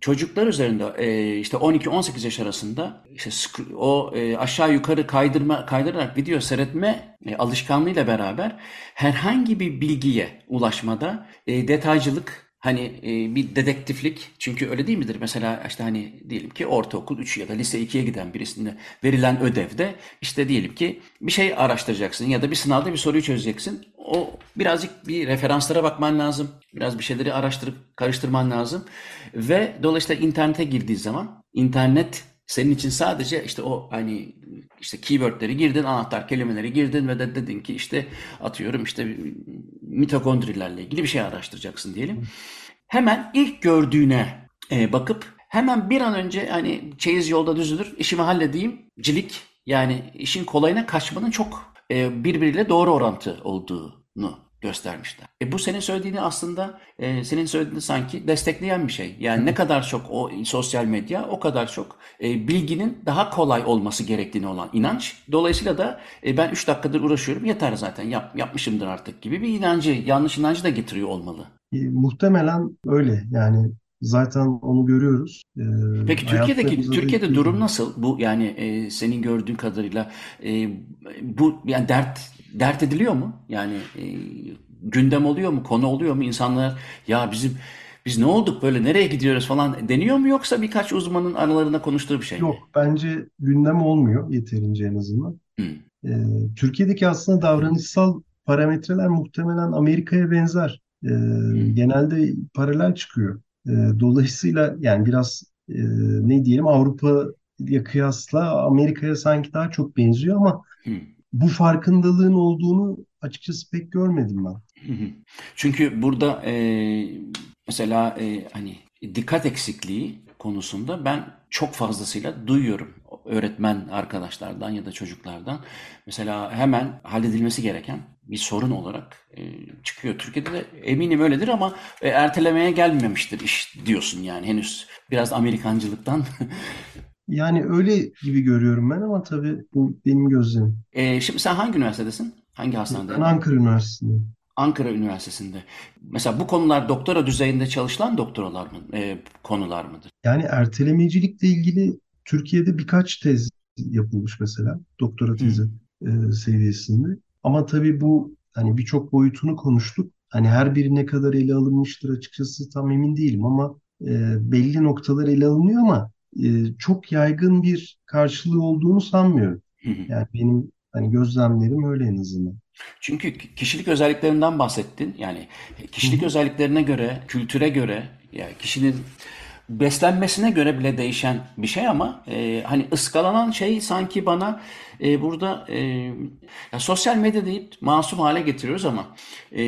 Çocuklar üzerinde e, işte 12-18 yaş arasında işte o e, aşağı yukarı kaydırma kaydırarak video seyretme e, alışkanlığıyla beraber herhangi bir bilgiye ulaşmada e, detaycılık Hani e, bir dedektiflik çünkü öyle değil midir? Mesela işte hani diyelim ki ortaokul 3 ya da lise 2'ye giden birisinde verilen ödevde işte diyelim ki bir şey araştıracaksın ya da bir sınavda bir soruyu çözeceksin. O birazcık bir referanslara bakman lazım. Biraz bir şeyleri araştırıp karıştırman lazım. Ve dolayısıyla internete girdiği zaman internet senin için sadece işte o hani işte keywordleri girdin, anahtar kelimeleri girdin ve de dedin ki işte atıyorum işte mitokondrilerle ilgili bir şey araştıracaksın diyelim. Hemen ilk gördüğüne e, bakıp hemen bir an önce hani çeyiz yolda düzülür, işimi halledeyim, cilik yani işin kolayına kaçmanın çok e, birbiriyle doğru orantı olduğunu göstermişler. E bu senin söylediğini aslında e, senin söylediğini sanki destekleyen bir şey. Yani ne kadar çok o sosyal medya o kadar çok e, bilginin daha kolay olması gerektiğini olan inanç. Dolayısıyla da e, ben 3 dakikadır uğraşıyorum yeter zaten yap, yapmışımdır artık gibi bir inancı yanlış inancı da getiriyor olmalı. E, muhtemelen öyle yani Zaten onu görüyoruz. Ee, Peki Türkiye'deki Türkiye'de durum nasıl? Bu yani e, senin gördüğün kadarıyla e, bu yani dert dert ediliyor mu? Yani e, gündem oluyor mu? Konu oluyor mu? İnsanlar ya bizim biz ne olduk böyle nereye gidiyoruz falan deniyor mu yoksa birkaç uzmanın aralarında konuştuğu bir şey mi? Yok bence gündem olmuyor yeterince en azından. Hmm. Ee, Türkiye'deki aslında davranışsal parametreler muhtemelen Amerika'ya benzer. Ee, hmm. Genelde paralel çıkıyor. Ee, dolayısıyla yani biraz e, ne diyelim Avrupa'ya kıyasla Amerika'ya sanki daha çok benziyor ama hmm bu farkındalığın olduğunu açıkçası pek görmedim ben. Çünkü burada e, mesela e, hani dikkat eksikliği konusunda ben çok fazlasıyla duyuyorum öğretmen arkadaşlardan ya da çocuklardan. Mesela hemen halledilmesi gereken bir sorun olarak e, çıkıyor. Türkiye'de de eminim öyledir ama e, ertelemeye gelmemiştir iş diyorsun yani henüz biraz Amerikancılıktan Yani öyle gibi görüyorum ben ama tabii bu benim gözlemim. Ee, şimdi sen hangi üniversitedesin? Hangi hastanede? Ben Ankara Üniversitesi'nde. Ankara Üniversitesi'nde. Mesela bu konular doktora düzeyinde çalışılan doktoralar mı, e, konular mıdır? Yani ertelemecilikle ilgili Türkiye'de birkaç tez yapılmış mesela doktora tezi e, seviyesinde. Ama tabii bu hani birçok boyutunu konuştuk. Hani her biri ne kadar ele alınmıştır açıkçası tam emin değilim ama e, belli noktalar ele alınıyor ama e, çok yaygın bir karşılığı olduğunu sanmıyorum. Yani benim hani gözlemlerim öyle en azından. Çünkü kişilik özelliklerinden bahsettin. Yani kişilik Hı-hı. özelliklerine göre, kültüre göre, yani kişinin beslenmesine göre bile değişen bir şey ama e, hani ıskalanan şey sanki bana e, burada e, ya sosyal medya deyip masum hale getiriyoruz ama e,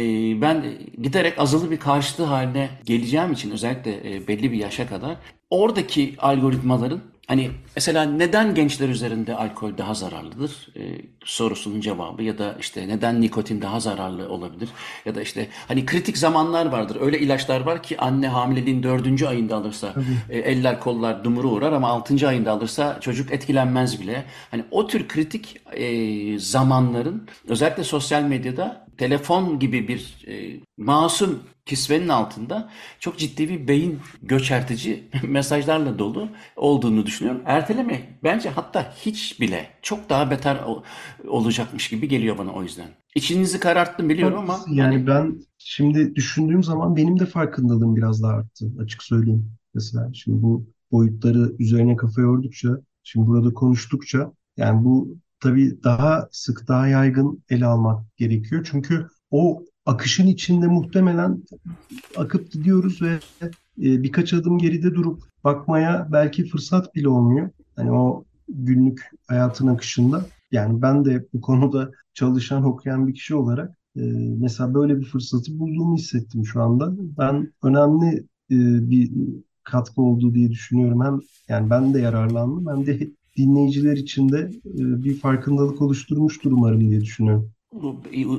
ben giderek azılı bir karşıtı haline geleceğim için özellikle e, belli bir yaşa kadar oradaki algoritmaların Hani mesela neden gençler üzerinde alkol daha zararlıdır e, sorusunun cevabı ya da işte neden nikotin daha zararlı olabilir ya da işte hani kritik zamanlar vardır. Öyle ilaçlar var ki anne hamileliğin dördüncü ayında alırsa e, eller kollar dumuru uğrar ama altıncı ayında alırsa çocuk etkilenmez bile. Hani o tür kritik e, zamanların özellikle sosyal medyada telefon gibi bir e, masum kisvenin altında çok ciddi bir beyin göçertici mesajlarla dolu olduğunu düşünüyorum. Erteleme bence hatta hiç bile çok daha beter olacakmış gibi geliyor bana o yüzden. İçinizi kararttım biliyorum ama. Yani, yani ben şimdi düşündüğüm zaman benim de farkındalığım biraz daha arttı açık söyleyeyim. Mesela şimdi bu boyutları üzerine kafa yordukça, şimdi burada konuştukça yani bu tabii daha sık, daha yaygın ele almak gerekiyor. Çünkü o akışın içinde muhtemelen akıp gidiyoruz ve e, birkaç adım geride durup bakmaya belki fırsat bile olmuyor. Hani o günlük hayatın akışında. Yani ben de bu konuda çalışan, okuyan bir kişi olarak e, mesela böyle bir fırsatı bulduğumu hissettim şu anda. Ben önemli e, bir katkı oldu diye düşünüyorum. Hem yani ben de yararlandım hem de dinleyiciler için de bir farkındalık oluşturmuştur umarım diye düşünüyorum.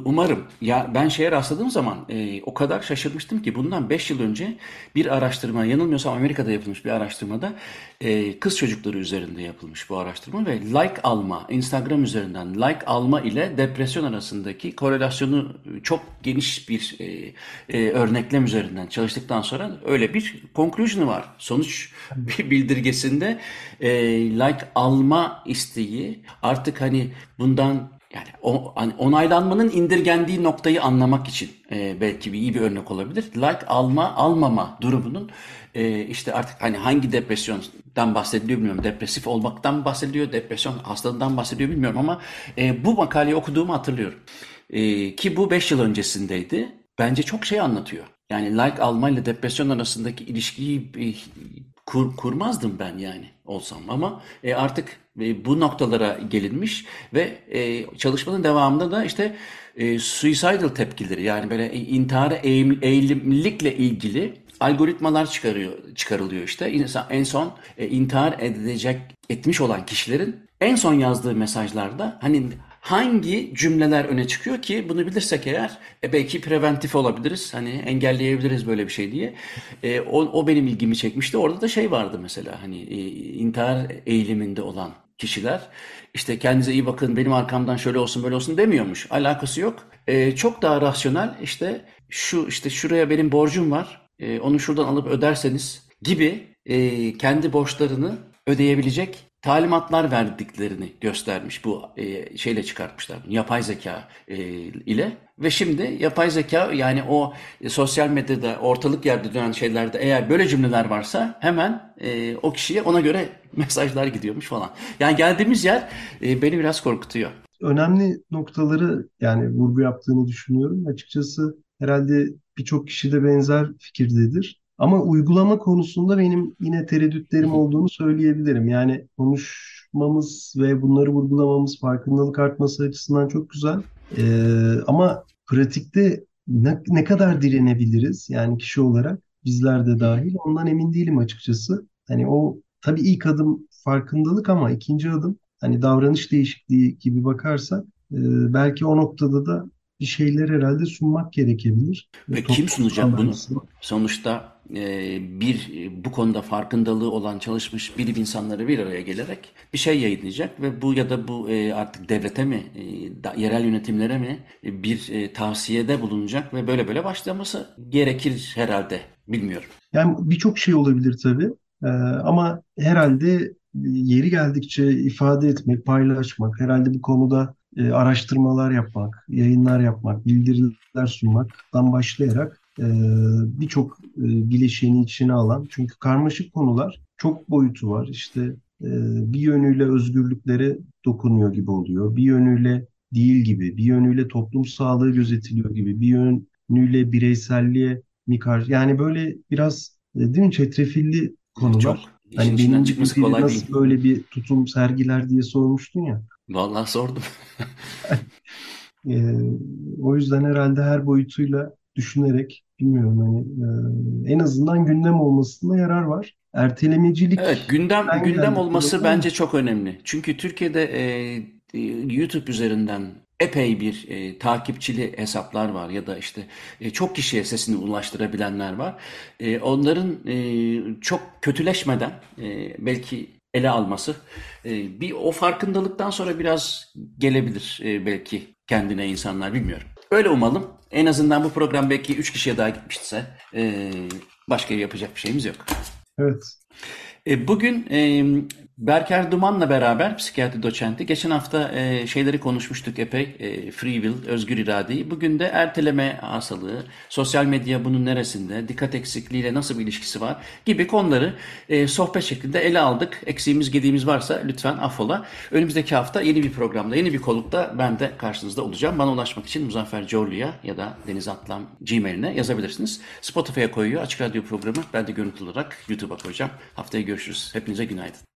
Umarım. Ya ben şeye rastladığım zaman e, o kadar şaşırmıştım ki bundan 5 yıl önce bir araştırma, yanılmıyorsam Amerika'da yapılmış bir araştırmada e, kız çocukları üzerinde yapılmış bu araştırma ve like alma, Instagram üzerinden like alma ile depresyon arasındaki korelasyonu çok geniş bir e, e, örneklem üzerinden çalıştıktan sonra öyle bir conclusion'ı var. Sonuç bildirgesinde e, like alma isteği artık hani bundan yani hani onaylanmanın indirgendiği noktayı anlamak için e, belki bir iyi bir örnek olabilir. Like alma almama durumunun e, işte artık hani hangi depresyondan bahsediliyor bilmiyorum. Depresif olmaktan bahsediliyor, depresyon hastalığından bahsediyor bilmiyorum ama e, bu makaleyi okuduğumu hatırlıyorum. E, ki bu 5 yıl öncesindeydi. Bence çok şey anlatıyor. Yani like alma ile depresyon arasındaki ilişkiyi e, kur, kurmazdım ben yani olsam ama e, artık e, bu noktalara gelinmiş ve e, çalışmanın devamında da işte e, suicidal tepkileri yani böyle intihara eğim, eğilimlilikle ilgili algoritmalar çıkarıyor çıkarılıyor işte. İnsan, en son e, intihar edecek etmiş olan kişilerin en son yazdığı mesajlarda hani hangi cümleler öne çıkıyor ki bunu bilirsek eğer e, belki preventif olabiliriz. Hani engelleyebiliriz böyle bir şey diye. E, o, o benim ilgimi çekmişti. Orada da şey vardı mesela hani e, intihar eğiliminde olan kişiler işte kendinize iyi bakın benim arkamdan şöyle olsun böyle olsun demiyormuş. Alakası yok. E, çok daha rasyonel işte şu işte şuraya benim borcum var. E, onu şuradan alıp öderseniz gibi e, kendi borçlarını ödeyebilecek talimatlar verdiklerini göstermiş bu e, şeyle çıkartmışlar yapay zeka e, ile ve şimdi yapay zeka yani o e, sosyal medyada ortalık yerde dönen şeylerde eğer böyle cümleler varsa hemen e, o kişiye ona göre mesajlar gidiyormuş falan. Yani geldiğimiz yer e, beni biraz korkutuyor. Önemli noktaları yani vurgu yaptığını düşünüyorum. Açıkçası herhalde birçok kişi de benzer fikirdedir. Ama uygulama konusunda benim yine tereddütlerim olduğunu söyleyebilirim. Yani konuşmamız ve bunları vurgulamamız farkındalık artması açısından çok güzel. Ee, ama pratikte ne, ne kadar direnebiliriz yani kişi olarak bizler de dahil ondan emin değilim açıkçası. Hani o tabii ilk adım farkındalık ama ikinci adım hani davranış değişikliği gibi bakarsak e, belki o noktada da bir şeyler herhalde sunmak gerekebilir. Ve kim sunacak bunu? Sonuçta e, bir e, bu konuda farkındalığı olan çalışmış bilim insanları bir araya gelerek bir şey yayınlayacak ve bu ya da bu e, artık devlete mi yerel yönetimlere mi bir tavsiyede bulunacak ve böyle böyle başlaması gerekir herhalde bilmiyorum. Yani birçok şey olabilir tabii ama herhalde yeri geldikçe ifade etmek, paylaşmak, herhalde bu konuda araştırmalar yapmak, yayınlar yapmak, bildiriler sunmaktan başlayarak e, birçok e, bileşeni içine alan çünkü karmaşık konular çok boyutu var. İşte e, bir yönüyle özgürlüklere dokunuyor gibi oluyor. Bir yönüyle değil gibi, bir yönüyle toplum sağlığı gözetiliyor gibi, bir yönüyle bireyselliğe mi karşı yani böyle biraz değil mi çetrefilli konular. Çok. Hani benim kolay nasıl değil. böyle bir tutum sergiler diye sormuştun ya. Vallahi sordum. e, o yüzden herhalde her boyutuyla düşünerek bilmiyorum hani e, en azından gündem olmasına yarar var. Ertelemecilik. Evet, gündem gündem olması bence çok önemli. Çünkü Türkiye'de e, e, YouTube üzerinden epey bir e, takipçili hesaplar var ya da işte e, çok kişiye sesini ulaştırabilenler var. E, onların e, çok kötüleşmeden e, belki ele alması e, bir o farkındalıktan sonra biraz gelebilir e, belki kendine insanlar bilmiyorum. Öyle umalım. En azından bu program belki 3 kişiye daha gitmişse e, başka yapacak bir şeyimiz yok. Evet. E, bugün e, Berker Duman'la beraber psikiyatri doçenti. Geçen hafta e, şeyleri konuşmuştuk epey. E, free will, özgür iradeyi. Bugün de erteleme hastalığı, sosyal medya bunun neresinde, dikkat eksikliğiyle nasıl bir ilişkisi var gibi konuları e, sohbet şeklinde ele aldık. Eksiğimiz, gediğimiz varsa lütfen affola. Önümüzdeki hafta yeni bir programda, yeni bir konukta ben de karşınızda olacağım. Bana ulaşmak için Muzaffer Corlu'ya ya da Deniz Atlam Gmail'ine yazabilirsiniz. Spotify'a koyuyor Açık Radyo programı. Ben de görüntü olarak YouTube'a koyacağım. Haftaya görüşürüz. Hepinize günaydın.